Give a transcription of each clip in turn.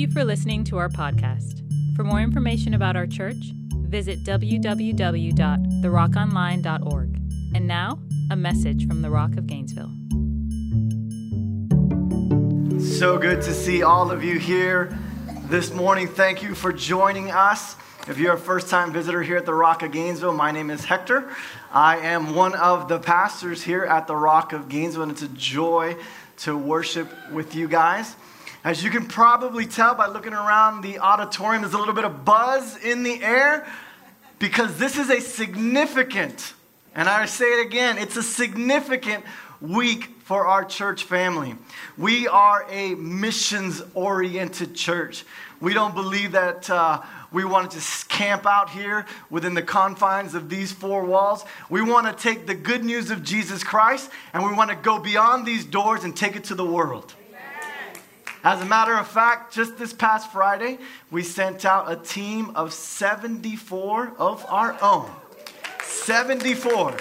you for listening to our podcast. For more information about our church, visit www.therockonline.org. And now, a message from the Rock of Gainesville. So good to see all of you here this morning. Thank you for joining us. If you're a first time visitor here at the Rock of Gainesville, my name is Hector. I am one of the pastors here at the Rock of Gainesville, and it's a joy to worship with you guys. As you can probably tell by looking around the auditorium, there's a little bit of buzz in the air because this is a significant, and I say it again, it's a significant week for our church family. We are a missions oriented church. We don't believe that uh, we want to just camp out here within the confines of these four walls. We want to take the good news of Jesus Christ and we want to go beyond these doors and take it to the world. As a matter of fact, just this past Friday, we sent out a team of 74 of our own. 74.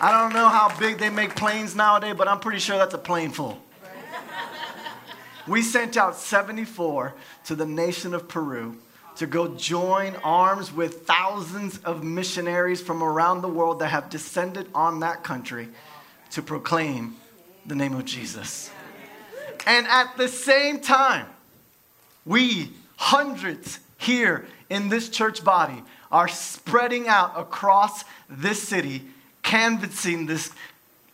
I don't know how big they make planes nowadays, but I'm pretty sure that's a plane full. We sent out 74 to the nation of Peru to go join arms with thousands of missionaries from around the world that have descended on that country to proclaim the name of Jesus. And at the same time, we, hundreds here in this church body, are spreading out across this city, canvassing this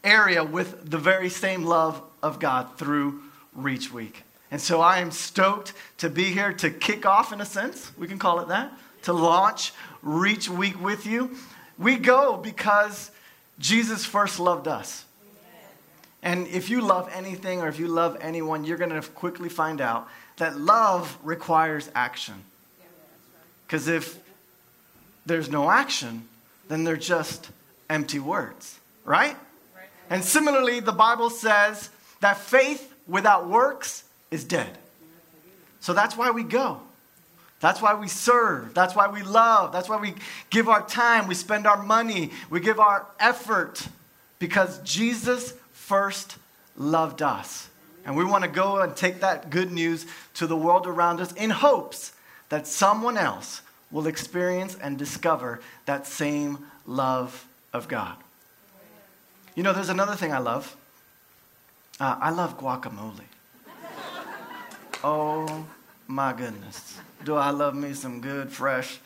area with the very same love of God through Reach Week. And so I am stoked to be here to kick off, in a sense, we can call it that, to launch Reach Week with you. We go because Jesus first loved us. And if you love anything or if you love anyone, you're going to quickly find out that love requires action. Because if there's no action, then they're just empty words, right? And similarly, the Bible says that faith without works is dead. So that's why we go. That's why we serve. That's why we love. That's why we give our time. We spend our money. We give our effort because Jesus first loved us. And we want to go and take that good news to the world around us in hopes that someone else will experience and discover that same love of God. You know, there's another thing I love. Uh, I love guacamole. Oh my goodness. Do I love me some good, fresh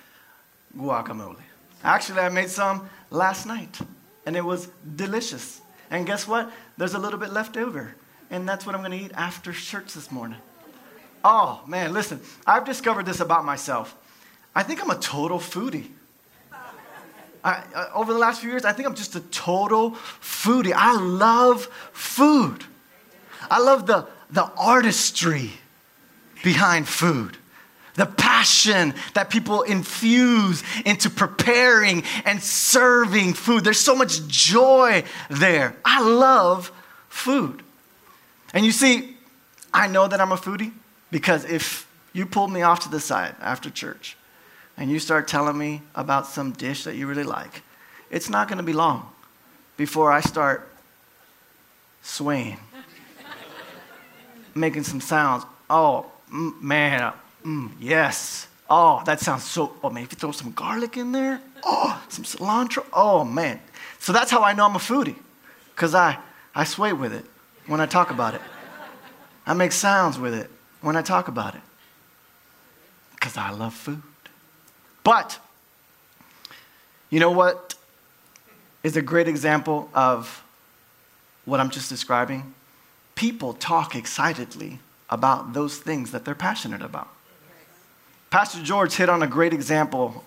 guacamole? Actually, I made some last night, and it was delicious. And guess what? There's a little bit left over, and that's what I'm going to eat after church this morning. Oh, man, listen, I've discovered this about myself. I think I'm a total foodie. I, uh, over the last few years, I think I'm just a total foodie. I love food. I love the, the artistry behind food. The passion that people infuse into preparing and serving food. There's so much joy there. I love food. And you see, I know that I'm a foodie because if you pulled me off to the side after church and you start telling me about some dish that you really like, it's not going to be long before I start swaying, making some sounds. Oh, man, mm, yes. Oh, that sounds so. Oh, man, if you throw some garlic in there, oh, some cilantro. Oh, man. So that's how I know I'm a foodie, because I, I sway with it when I talk about it. I make sounds with it when I talk about it, because I love food. But, you know what is a great example of what I'm just describing? People talk excitedly about those things that they're passionate about. Pastor George hit on a great example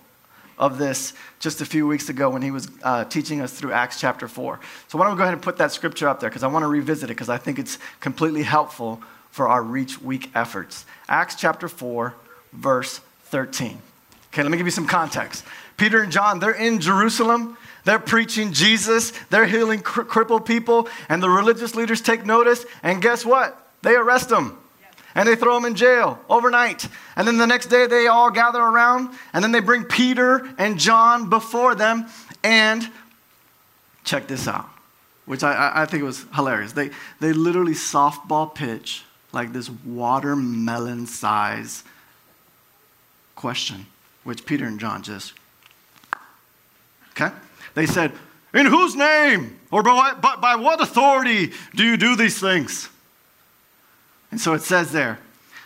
of this just a few weeks ago when he was uh, teaching us through Acts chapter 4. So, why don't we go ahead and put that scripture up there because I want to revisit it because I think it's completely helpful for our Reach Week efforts. Acts chapter 4, verse 13. Okay, let me give you some context. Peter and John, they're in Jerusalem. They're preaching Jesus. They're healing cr- crippled people. And the religious leaders take notice. And guess what? They arrest them and they throw him in jail overnight. And then the next day they all gather around and then they bring Peter and John before them. And check this out, which I, I think was hilarious. They, they literally softball pitch like this watermelon size question, which Peter and John just. Okay? They said, In whose name or by, by, by what authority do you do these things? And so it says there,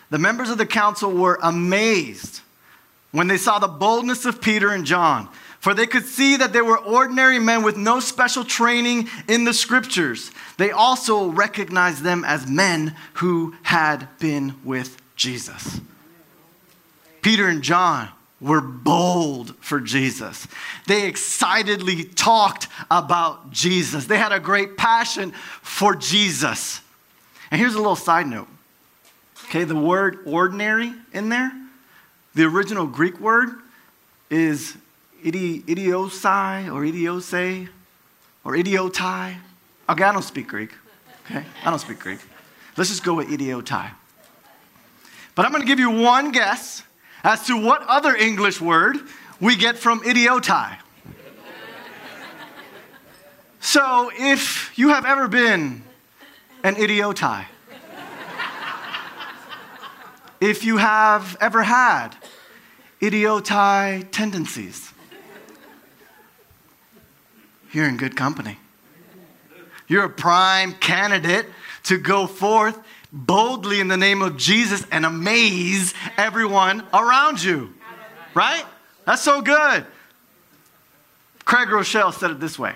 the members of the council were amazed when they saw the boldness of Peter and John, for they could see that they were ordinary men with no special training in the scriptures. They also recognized them as men who had been with Jesus. Peter and John were bold for Jesus. They excitedly talked about Jesus. They had a great passion for Jesus. And here's a little side note. Okay, the word ordinary in there, the original Greek word is idi, idiosai or idiose or idiotai. Okay, I don't speak Greek. Okay, I don't speak Greek. Let's just go with idiotai. But I'm going to give you one guess as to what other English word we get from idiotai. So, if you have ever been an idiotai, if you have ever had idiotai tendencies, you're in good company. You're a prime candidate to go forth boldly in the name of Jesus and amaze everyone around you. Right? That's so good. Craig Groeschel said it this way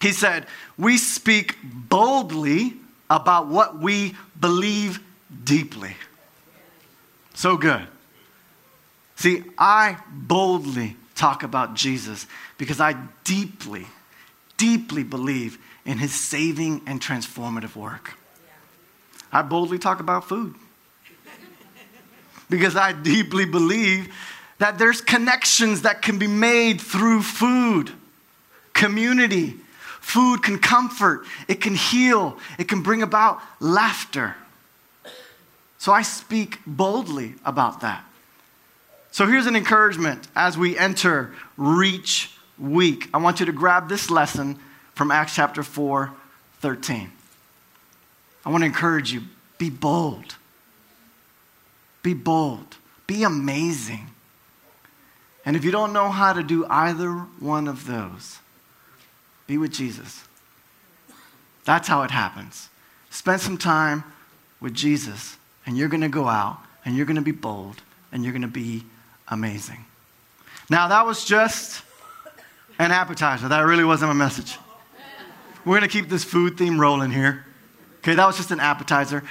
He said, We speak boldly about what we believe deeply. So good. See, I boldly talk about Jesus because I deeply, deeply believe in his saving and transformative work. I boldly talk about food because I deeply believe that there's connections that can be made through food, community. Food can comfort, it can heal, it can bring about laughter. So I speak boldly about that. So here's an encouragement as we enter Reach Week. I want you to grab this lesson from Acts chapter 4, 13. I want to encourage you be bold. Be bold. Be amazing. And if you don't know how to do either one of those, be with Jesus. That's how it happens. Spend some time with Jesus, and you're going to go out, and you're going to be bold, and you're going to be amazing. Now, that was just an appetizer. That really wasn't my message. We're going to keep this food theme rolling here. Okay, that was just an appetizer.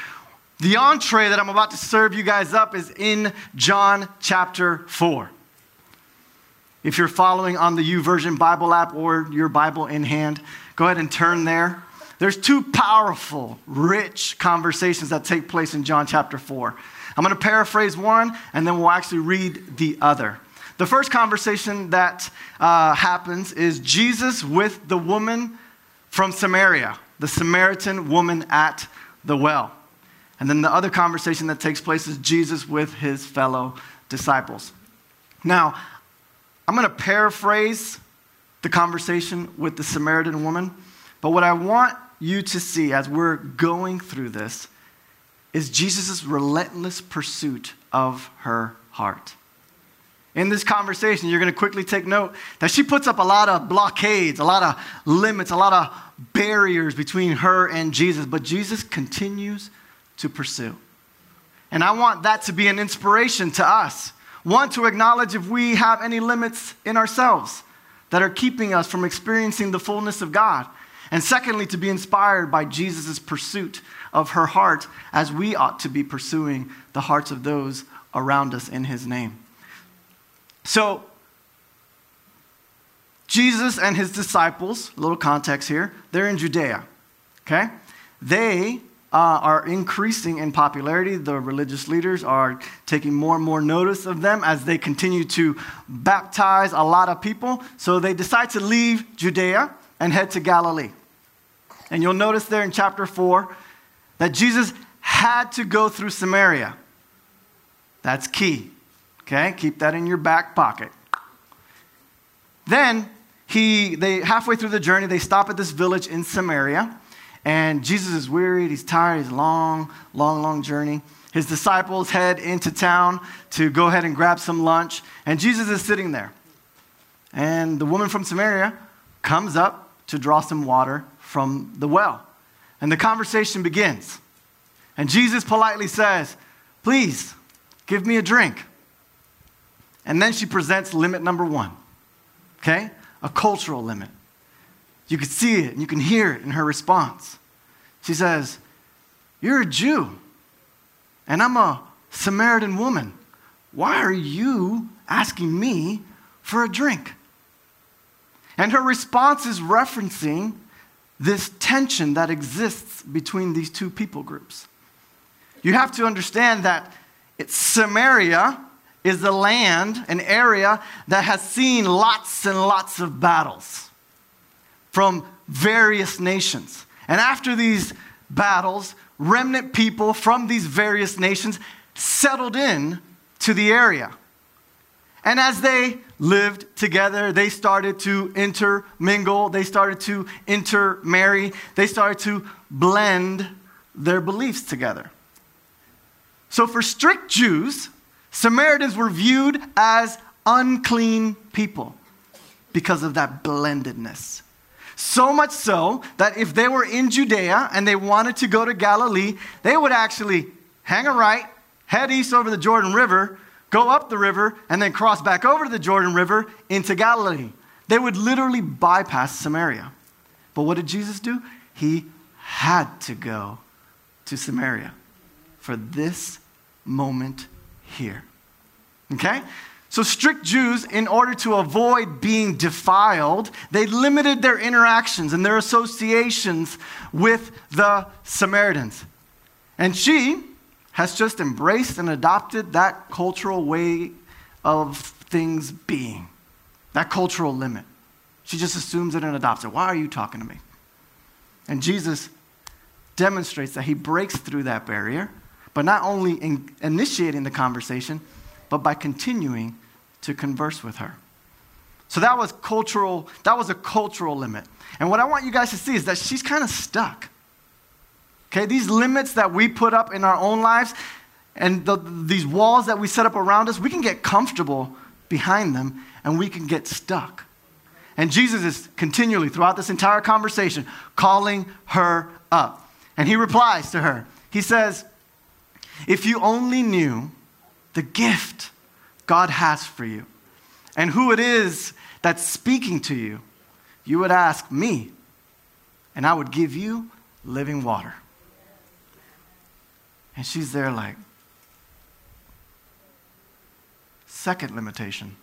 The entree that I'm about to serve you guys up is in John chapter 4. If you're following on the YouVersion Bible app or your Bible in hand, go ahead and turn there. There's two powerful, rich conversations that take place in John chapter 4. I'm going to paraphrase one, and then we'll actually read the other. The first conversation that uh, happens is Jesus with the woman from Samaria the Samaritan woman at the well. And then the other conversation that takes place is Jesus with his fellow disciples. Now, I'm going to paraphrase the conversation with the Samaritan woman, but what I want you to see as we're going through this is Jesus' relentless pursuit of her heart. In this conversation, you're going to quickly take note that she puts up a lot of blockades, a lot of limits, a lot of barriers between her and Jesus, but Jesus continues to pursue. And I want that to be an inspiration to us. One, to acknowledge if we have any limits in ourselves that are keeping us from experiencing the fullness of God. And secondly, to be inspired by Jesus' pursuit of her heart as we ought to be pursuing the hearts of those around us in his name. So, Jesus and his disciples, little context here, they're in Judea. Okay? They uh, are increasing in popularity. The religious leaders are taking more and more notice of them as they continue to baptize a lot of people. So they decide to leave Judea and head to Galilee. And you'll notice there in chapter 4 that Jesus had to go through Samaria. That's key. Okay? Keep that in your back pocket. Then he, they, halfway through the journey, they stop at this village in Samaria. And Jesus is wearied, he's tired, he's long, long, long journey. His disciples head into town to go ahead and grab some lunch, and Jesus is sitting there. And the woman from Samaria comes up to draw some water from the well. And the conversation begins. And Jesus politely says, Please, give me a drink. And then she presents limit number one, okay? A cultural limit. You can see it and you can hear it in her response. She says, You're a Jew, and I'm a Samaritan woman. Why are you asking me for a drink? And her response is referencing this tension that exists between these two people groups. You have to understand that it's Samaria is a land, an area that has seen lots and lots of battles from various nations. And after these battles, remnant people from these various nations settled in to the area. And as they lived together, they started to intermingle, they started to intermarry, they started to blend their beliefs together. So, for strict Jews, Samaritans were viewed as unclean people because of that blendedness. So much so that if they were in Judea and they wanted to go to Galilee, they would actually hang a right, head east over the Jordan River, go up the river, and then cross back over to the Jordan River into Galilee. They would literally bypass Samaria. But what did Jesus do? He had to go to Samaria for this moment here. Okay? So, strict Jews, in order to avoid being defiled, they limited their interactions and their associations with the Samaritans. And she, has just embraced and adopted that cultural way of things being, that cultural limit. She just assumes it and adopts it. Why are you talking to me? And Jesus demonstrates that he breaks through that barrier, but not only in initiating the conversation, but by continuing to converse with her. So that was cultural, that was a cultural limit. And what I want you guys to see is that she's kind of stuck. Okay, these limits that we put up in our own lives and the, these walls that we set up around us, we can get comfortable behind them and we can get stuck. And Jesus is continually, throughout this entire conversation, calling her up. And he replies to her. He says, If you only knew the gift God has for you and who it is that's speaking to you, you would ask me, and I would give you living water. And she's there like, second limitation,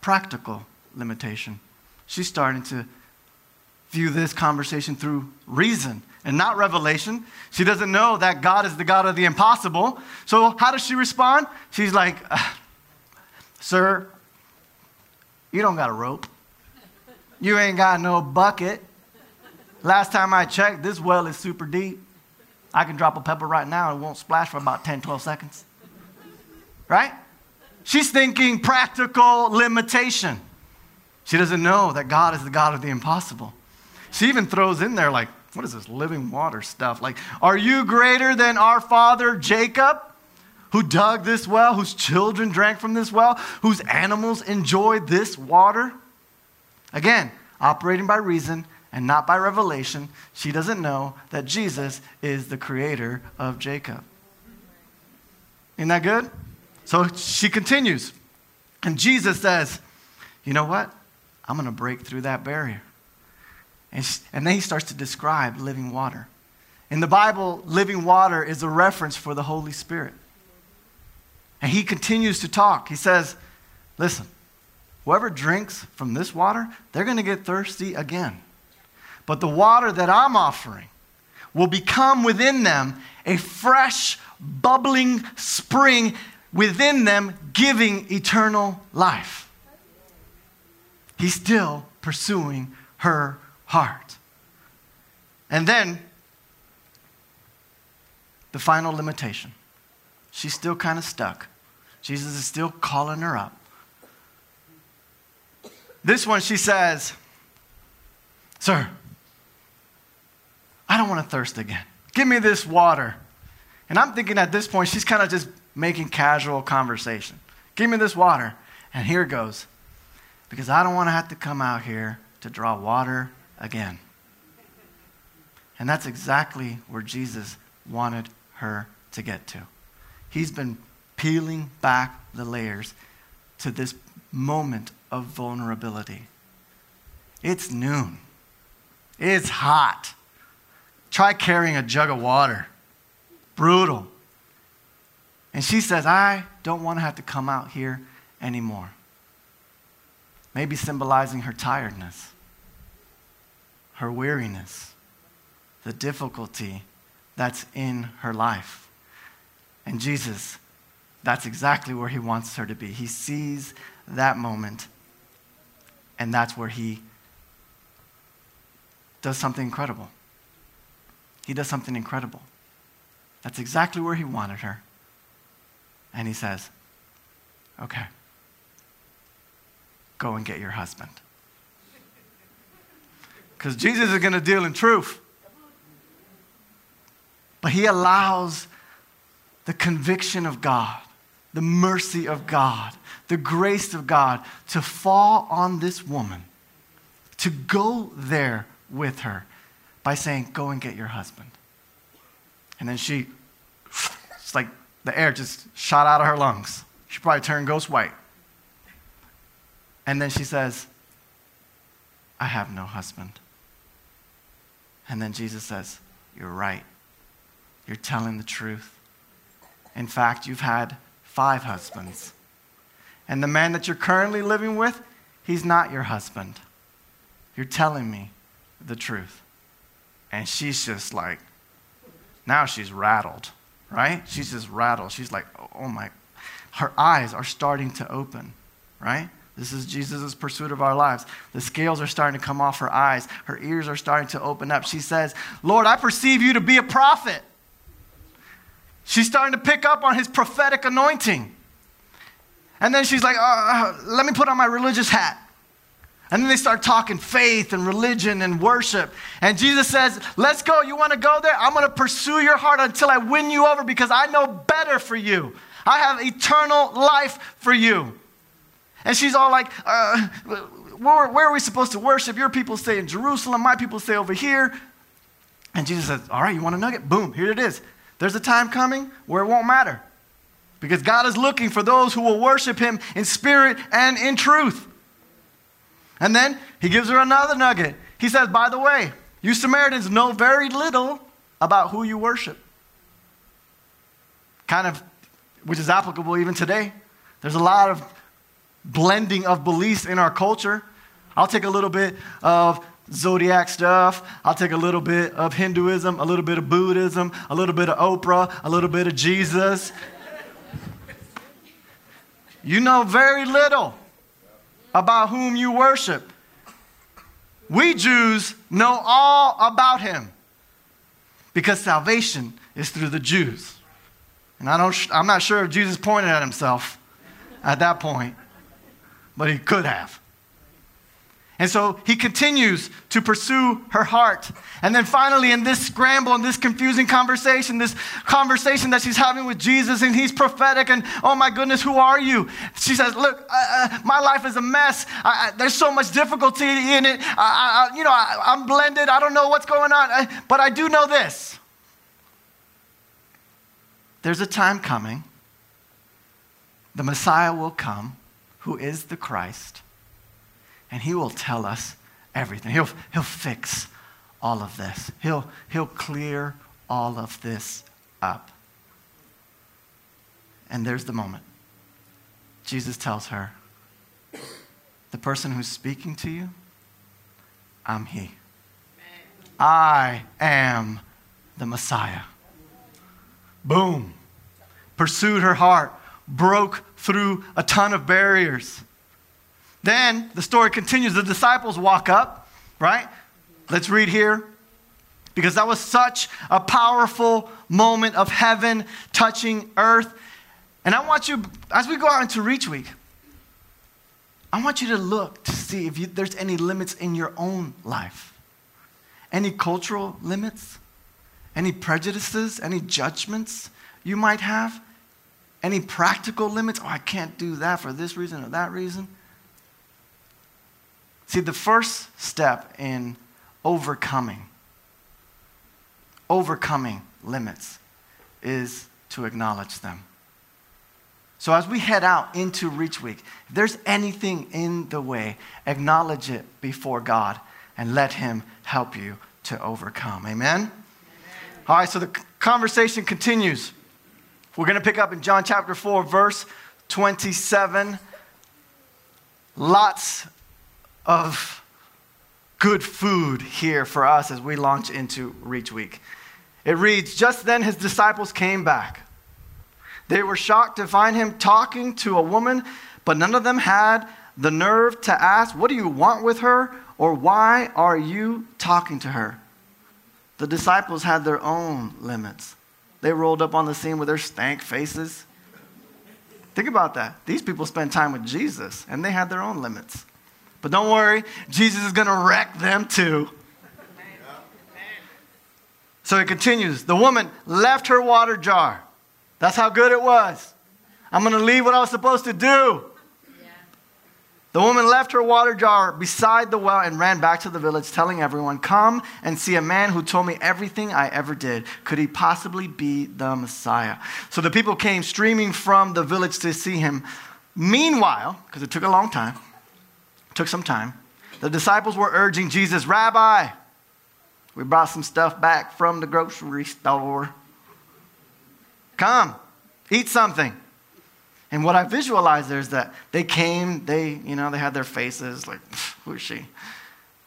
practical limitation. She's starting to view this conversation through reason and not revelation. She doesn't know that God is the God of the impossible. So, how does she respond? She's like, uh, Sir, you don't got a rope. You ain't got no bucket. Last time I checked, this well is super deep. I can drop a pebble right now and it won't splash for about 10, 12 seconds. Right? She's thinking practical limitation. She doesn't know that God is the God of the impossible. She even throws in there, like, what is this living water stuff? Like, are you greater than our father Jacob, who dug this well, whose children drank from this well, whose animals enjoyed this water? Again, operating by reason, and not by revelation, she doesn't know that Jesus is the creator of Jacob. Isn't that good? So she continues. And Jesus says, You know what? I'm going to break through that barrier. And, and then he starts to describe living water. In the Bible, living water is a reference for the Holy Spirit. And he continues to talk. He says, Listen, whoever drinks from this water, they're going to get thirsty again. But the water that I'm offering will become within them a fresh, bubbling spring within them, giving eternal life. He's still pursuing her heart. And then, the final limitation. She's still kind of stuck. Jesus is still calling her up. This one, she says, Sir, I don't want to thirst again. Give me this water. And I'm thinking at this point, she's kind of just making casual conversation. Give me this water. And here goes. Because I don't want to have to come out here to draw water again. And that's exactly where Jesus wanted her to get to. He's been peeling back the layers to this moment of vulnerability. It's noon. It's hot. Try carrying a jug of water. Brutal. And she says, I don't want to have to come out here anymore. Maybe symbolizing her tiredness, her weariness, the difficulty that's in her life. And Jesus, that's exactly where he wants her to be. He sees that moment, and that's where he does something incredible. He does something incredible. That's exactly where he wanted her. And he says, Okay, go and get your husband. Because Jesus is going to deal in truth. But he allows the conviction of God, the mercy of God, the grace of God to fall on this woman, to go there with her by saying, Go and get your husband. And then she, it's like the air just shot out of her lungs. She probably turned ghost white. And then she says, I have no husband. And then Jesus says, You're right. You're telling the truth. In fact, you've had five husbands. And the man that you're currently living with, he's not your husband. You're telling me the truth. And she's just like, now she's rattled, right? She's just rattled. She's like, oh my. Her eyes are starting to open, right? This is Jesus' pursuit of our lives. The scales are starting to come off her eyes. Her ears are starting to open up. She says, Lord, I perceive you to be a prophet. She's starting to pick up on his prophetic anointing. And then she's like, uh, uh let me put on my religious hat. And then they start talking faith and religion and worship. And Jesus says, Let's go. You want to go there? I'm going to pursue your heart until I win you over because I know better for you. I have eternal life for you. And she's all like, uh, where, where, are we supposed to worship? Your people stay in Jerusalem, my people stay over here. And Jesus says, All right, you want a nugget? Boom, here it is. There's a time coming where it won't matter because God is looking for those who will worship Him in spirit and in truth. And then he gives her another nugget. He says, By the way, you Samaritans know very little about who you worship. Kind of, which is applicable even today. There's a lot of blending of beliefs in our culture. I'll take a little bit of zodiac stuff. I'll take a little bit of Hinduism, a little bit of Buddhism, a little bit of Oprah, a little bit of Jesus. You know very little about whom you worship. We Jews know all about him because salvation is through the Jews. And I don't, I'm not sure if Jesus pointed at himself at that point, but he could have. And so he continues to pursue her heart. And then finally, in this scramble, in this confusing conversation, this conversation that she's having with Jesus, and he's prophetic, and oh my goodness, who are you? She says, Look, uh, uh my life is a mess. I, I, there's so much difficulty in it. I, you know, I, am blended. I don't know what's going on. but I do know this there's a time coming, the Messiah will come, who is the Christ and He will tell us everything. He'll, he'll fix all of this, he'll, he'll clear all of this up. And there's the moment. Jesus tells her, The person who's speaking to you, I'm He. I am the Messiah. Boom. Pursued her heart, broke through a ton of barriers. Then the story continues. The disciples walk up, right? Let's read here. Because that was such a powerful moment of heaven touching earth. And I want you, as we go out into Reach Week, I want you to look to see if you, there's any limits in your own life. Any cultural limits? any prejudices, any judgments you might have, any practical limits. Oh, I can't do that for this reason or that reason. See, the first step in overcoming, overcoming limits is to acknowledge them. So as we head out into Reach Week, if there's anything in the way, acknowledge it before God and let Him help you to overcome. Amen? Amen. All right, so the conversation continues. We're going to pick up in John chapter 4, verse 27. Lots of good food here for us as we launch into Reach Week. It reads Just then his disciples came back. They were shocked to find him talking to a woman, but none of them had the nerve to ask, What do you want with her? or Why are you talking to her? The disciples had their own limits. They rolled up on the scene with their stank faces. Think about that. These people spent time with Jesus, and they had their own limits. But don't worry, Jesus is going to wreck them too. So it continues. The woman left her water jar. That's how good it was. I'm going to leave what I was supposed to do. The woman left her water jar beside the well and ran back to the village, telling everyone, Come and see a man who told me everything I ever did. Could he possibly be the Messiah? So the people came streaming from the village to see him. Meanwhile, because it took a long time, Took some time. The disciples were urging Jesus, Rabbi, we brought some stuff back from the grocery store. Come, eat something. And what I visualize there is that they came, they, you know, they had their faces like, who is she?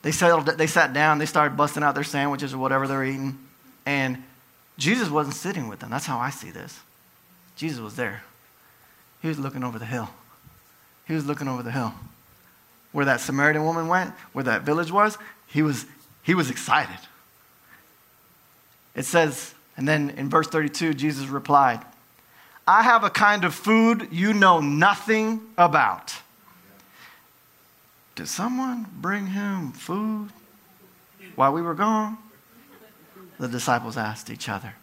They settled, they sat down, they started busting out their sandwiches or whatever they're eating. And Jesus wasn't sitting with them. That's how I see this. Jesus was there. He was looking over the hill. He was looking over the hill where that Samaritan woman went, where that village was, he was, he was excited. It says, and then in verse 32, Jesus replied, I have a kind of food you know nothing about. Did someone bring him food while we were gone? The disciples asked each other.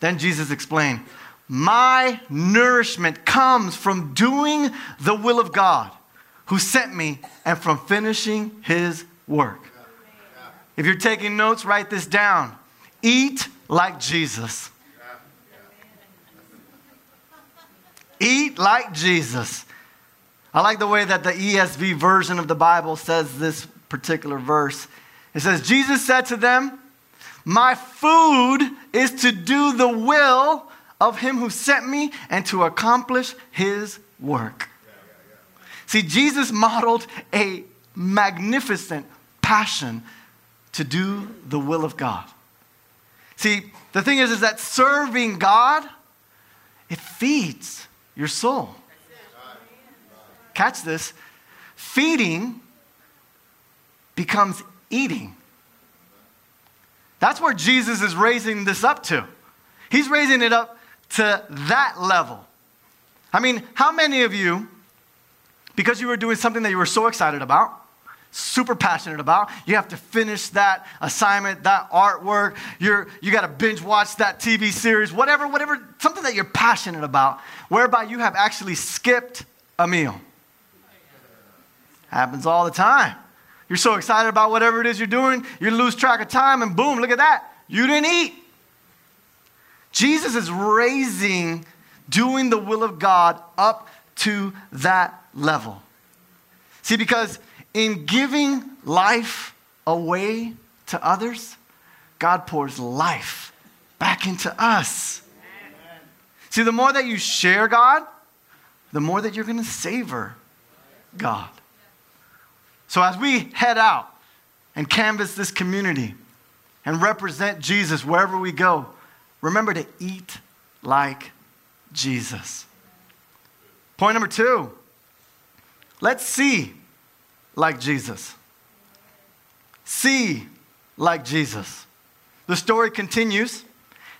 Then Jesus explained, My nourishment comes from doing the will of God who sent me and from finishing his work. If you're taking notes, write this down. Eat like Jesus. Eat like Jesus. I like the way that the ESV version of the Bible says this particular verse. It says, Jesus said to them, My food is to do the will of him who sent me and to accomplish his work. See, Jesus modeled a magnificent passion to do the will of God. See, the thing is, is that serving God, it feeds your soul. Catch this. Feeding becomes eating. That's where Jesus is raising this up to. He's raising it up to that level. I mean, how many of you because you were doing something that you were so excited about, super passionate about. You have to finish that assignment, that artwork. You're, you got to binge watch that TV series, whatever, whatever, something that you're passionate about, whereby you have actually skipped a meal. Happens all the time. You're so excited about whatever it is you're doing, you lose track of time, and boom, look at that. You didn't eat. Jesus is raising doing the will of God up to that level. See, because in giving life away to others, God pours life back into us. See, the more that you share God, the more that you're going to savor God. So as we head out and canvas this community and represent Jesus wherever we go, remember to eat like Jesus. Point number two Let's see like Jesus. See like Jesus. The story continues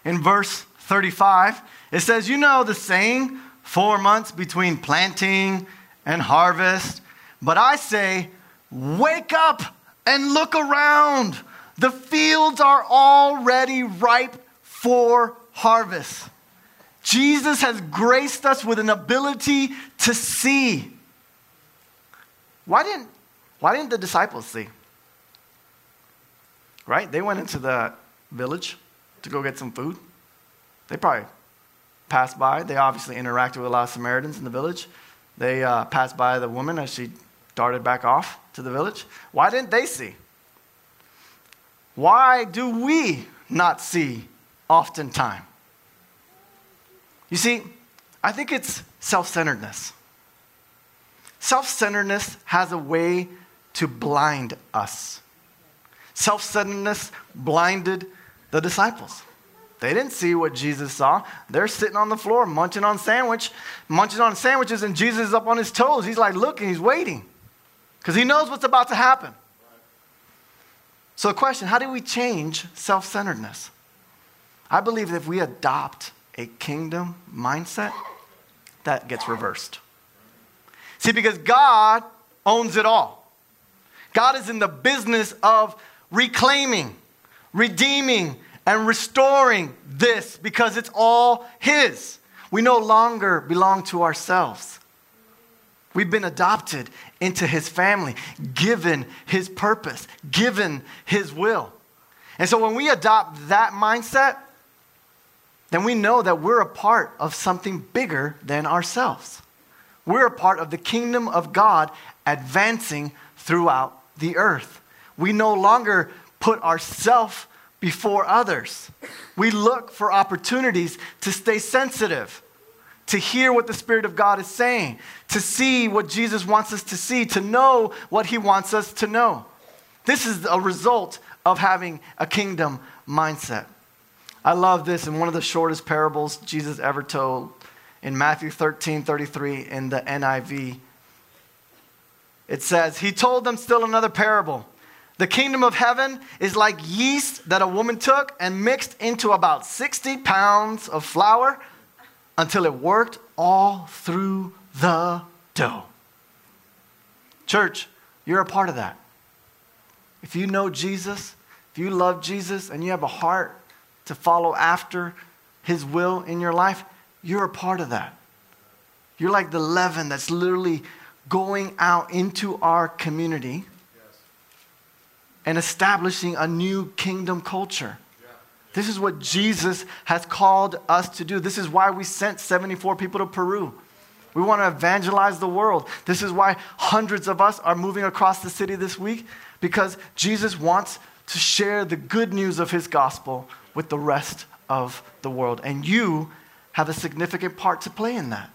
in verse 35. It says, You know the saying, four months between planting and harvest. But I say, Wake up and look around. The fields are already ripe for harvest. Jesus has graced us with an ability to see. Why didn't, why didn't the disciples see? Right? They went into the village to go get some food. They probably passed by. They obviously interacted with a lot of Samaritans in the village. They uh, passed by the woman as she darted back off to the village. Why didn't they see? Why do we not see oftentimes? You see, I think it's self centeredness. Self centeredness has a way to blind us. Self centeredness blinded the disciples. They didn't see what Jesus saw. They're sitting on the floor munching on sandwich, munching on sandwiches, and Jesus is up on his toes. He's like looking, he's waiting. Because he knows what's about to happen. So the question, how do we change self-centeredness? I believe that if we adopt a kingdom mindset, that gets reversed. See, because God owns it all. God is in the business of reclaiming, redeeming, and restoring this because it's all His. We no longer belong to ourselves. We've been adopted into His family, given His purpose, given His will. And so when we adopt that mindset, then we know that we're a part of something bigger than ourselves. We're a part of the kingdom of God advancing throughout the earth. We no longer put ourselves before others. We look for opportunities to stay sensitive, to hear what the Spirit of God is saying, to see what Jesus wants us to see, to know what He wants us to know. This is a result of having a kingdom mindset. I love this in one of the shortest parables Jesus ever told in Matthew 13 33 in the NIV. It says, He told them still another parable. The kingdom of heaven is like yeast that a woman took and mixed into about 60 pounds of flour until it worked all through the dough. Church, you're a part of that. If you know Jesus, if you love Jesus, and you have a heart to follow after His will in your life, you're a part of that. You're like the leaven that's literally going out into our community and establishing a new kingdom culture. This is what Jesus has called us to do. This is why we sent 74 people to Peru. We want to evangelize the world. This is why hundreds of us are moving across the city this week because Jesus wants to share the good news of his gospel with the rest of the world. And you have a significant part to play in that.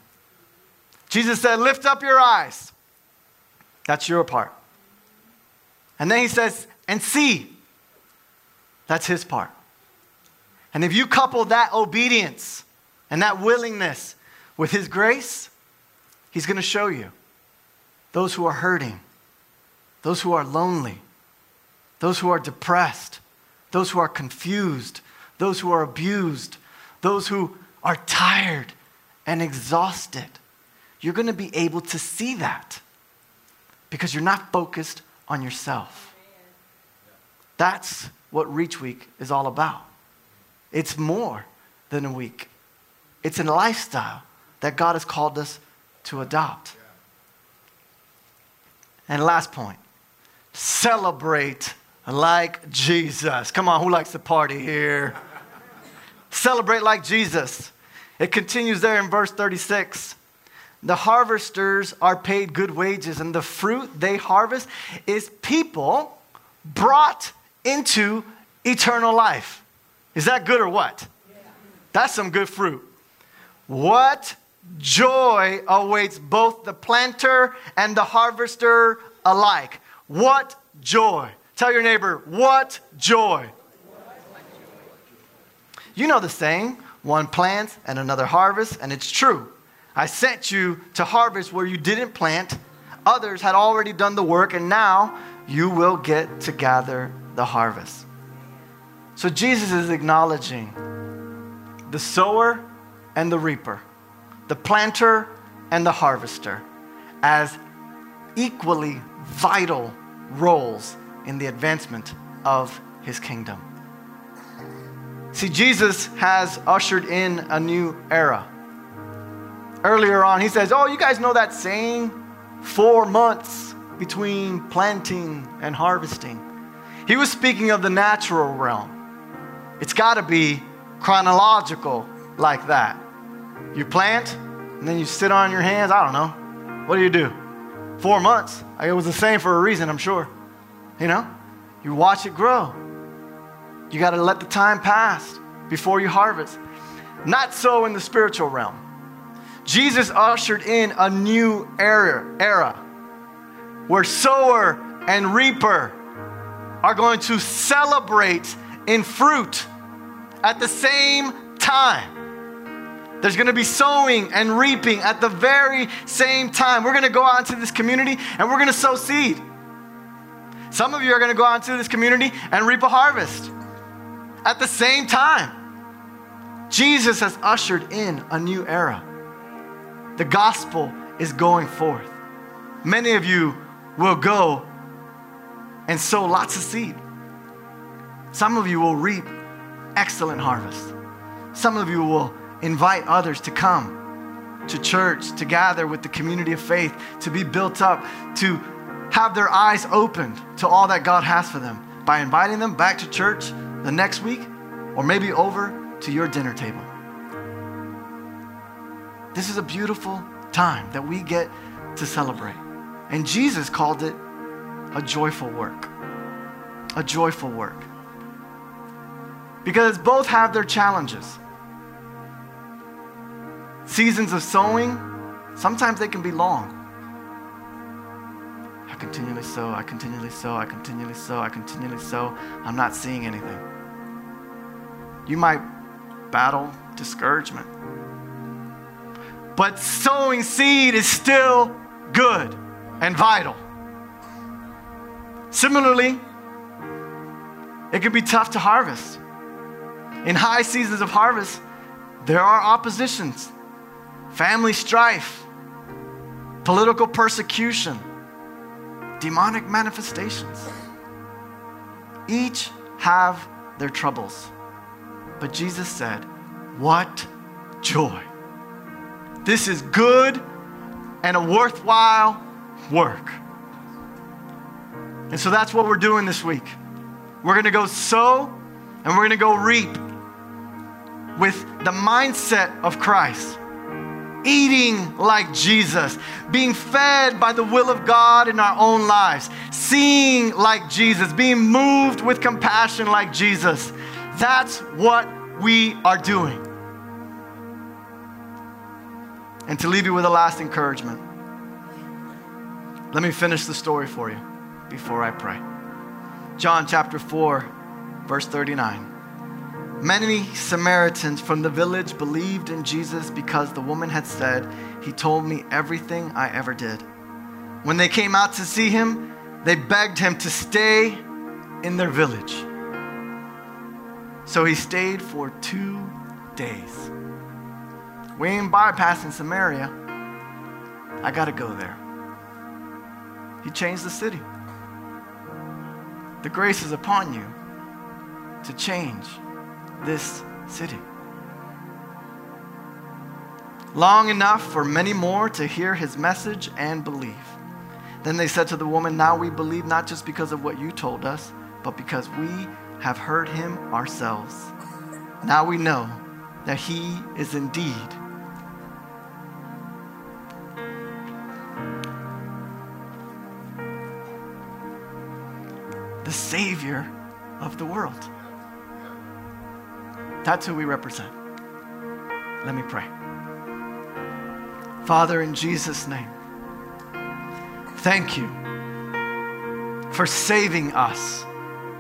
Jesus said, Lift up your eyes. That's your part. And then he says, And see. That's his part. And if you couple that obedience and that willingness with his grace, he's going to show you those who are hurting, those who are lonely, those who are depressed, those who are confused, those who are abused, those who are tired and exhausted. You're going to be able to see that because you're not focused on yourself. That's what Reach Week is all about. It's more than a week, it's a lifestyle that God has called us to adopt. And last point celebrate like Jesus. Come on, who likes to party here? Celebrate like Jesus. It continues there in verse 36. The harvesters are paid good wages, and the fruit they harvest is people brought into eternal life. Is that good or what? That's some good fruit. What joy awaits both the planter and the harvester alike? What joy. Tell your neighbor, what joy. You know the saying one plants and another harvests, and it's true. I sent you to harvest where you didn't plant. Others had already done the work, and now you will get to gather the harvest. So Jesus is acknowledging the sower and the reaper, the planter and the harvester as equally vital roles in the advancement of his kingdom. See, Jesus has ushered in a new era. Earlier on, he says, Oh, you guys know that saying? Four months between planting and harvesting. He was speaking of the natural realm. It's got to be chronological like that. You plant, and then you sit on your hands. I don't know. What do you do? Four months. It was the same for a reason, I'm sure. You know? You watch it grow. You got to let the time pass before you harvest. Not so in the spiritual realm. Jesus ushered in a new era, era where sower and reaper are going to celebrate in fruit at the same time. There's going to be sowing and reaping at the very same time. We're going to go out into this community and we're going to sow seed. Some of you are going to go out into this community and reap a harvest at the same time. Jesus has ushered in a new era. The gospel is going forth. Many of you will go and sow lots of seed. Some of you will reap excellent harvest. Some of you will invite others to come to church, to gather with the community of faith, to be built up, to have their eyes opened to all that God has for them by inviting them back to church the next week or maybe over to your dinner table. This is a beautiful time that we get to celebrate. And Jesus called it a joyful work. A joyful work. Because both have their challenges. Seasons of sowing, sometimes they can be long. I continually sow, I continually sow, I continually sow, I continually sow. I'm not seeing anything. You might battle discouragement. But sowing seed is still good and vital. Similarly, it can be tough to harvest. In high seasons of harvest, there are oppositions, family strife, political persecution, demonic manifestations. Each have their troubles. But Jesus said, What joy! This is good and a worthwhile work. And so that's what we're doing this week. We're going to go sow and we're going to go reap with the mindset of Christ. Eating like Jesus, being fed by the will of God in our own lives, seeing like Jesus, being moved with compassion like Jesus. That's what we are doing. And to leave you with a last encouragement, let me finish the story for you before I pray. John chapter 4, verse 39. Many Samaritans from the village believed in Jesus because the woman had said, He told me everything I ever did. When they came out to see him, they begged him to stay in their village. So he stayed for two days. We ain't bypassing Samaria. I got to go there. He changed the city. The grace is upon you to change this city. Long enough for many more to hear his message and believe. Then they said to the woman, Now we believe not just because of what you told us, but because we have heard him ourselves. Now we know that he is indeed the Savior of the world. That's who we represent. Let me pray. Father, in Jesus' name, thank you for saving us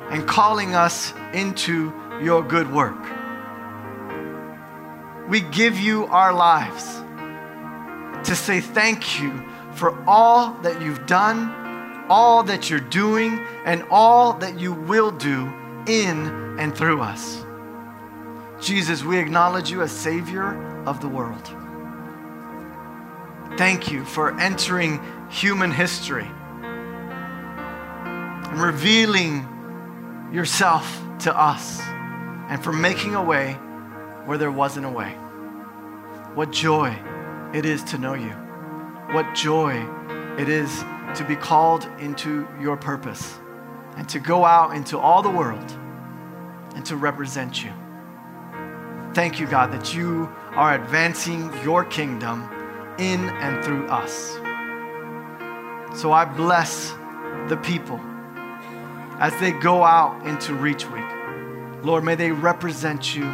and calling us into your good work. We give you our lives to say thank you for all that you've done, all that you're doing, and all that you will do in and through us. Jesus, we acknowledge you as Savior of the world. Thank you for entering human history and revealing yourself to us and for making a way where there wasn't a way. What joy it is to know you. What joy it is to be called into your purpose and to go out into all the world and to represent you. Thank you, God, that you are advancing your kingdom in and through us. So I bless the people as they go out into Reach Week. Lord, may they represent you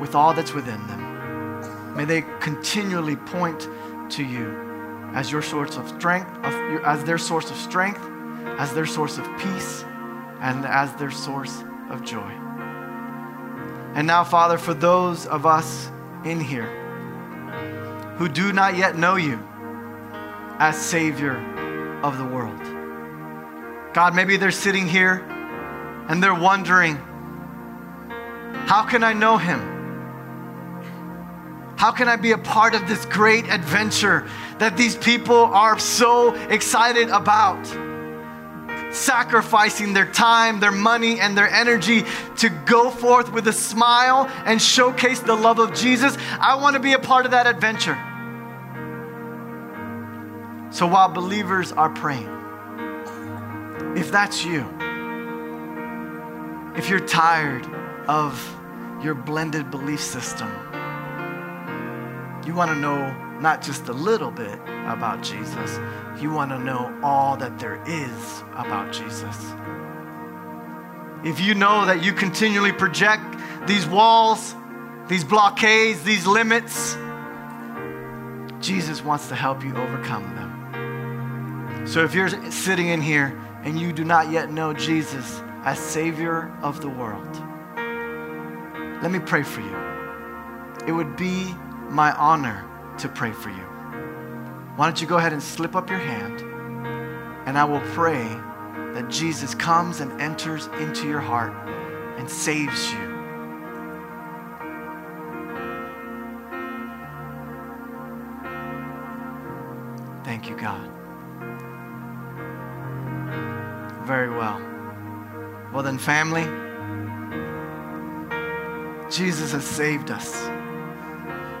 with all that's within them. May they continually point to you as your source of strength, as their source of strength, as their source of peace, and as their source of joy. And now, Father, for those of us in here who do not yet know you as Savior of the world, God, maybe they're sitting here and they're wondering, how can I know Him? How can I be a part of this great adventure that these people are so excited about? Sacrificing their time, their money, and their energy to go forth with a smile and showcase the love of Jesus. I want to be a part of that adventure. So while believers are praying, if that's you, if you're tired of your blended belief system, you want to know not just a little bit about Jesus, you want to know all that there is about Jesus. If you know that you continually project these walls, these blockades, these limits, Jesus wants to help you overcome them. So if you're sitting in here and you do not yet know Jesus as Savior of the world, let me pray for you. It would be my honor to pray for you. Why don't you go ahead and slip up your hand, and I will pray that Jesus comes and enters into your heart and saves you. Thank you, God. Very well. Well, then, family, Jesus has saved us.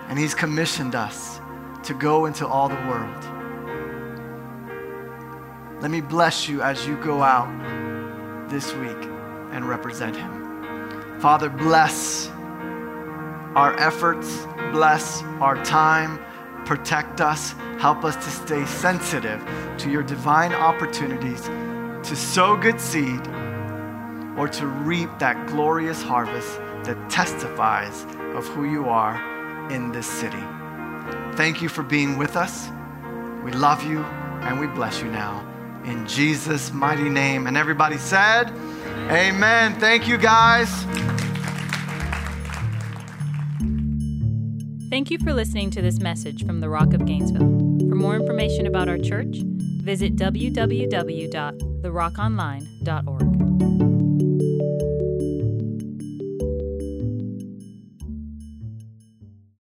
And He's commissioned us to go into all the world. Let me bless you as you go out this week and represent Him. Father, bless our efforts, bless our time, protect us, help us to stay sensitive to your divine opportunities to sow good seed or to reap that glorious harvest that testifies of who you are in this city. Thank you for being with us. We love you and we bless you now. In Jesus' mighty name. And everybody said, Amen. Thank you, guys. Thank you for listening to this message from the Rock of Gainesville. For more information about our church, visit www.therockonline.org.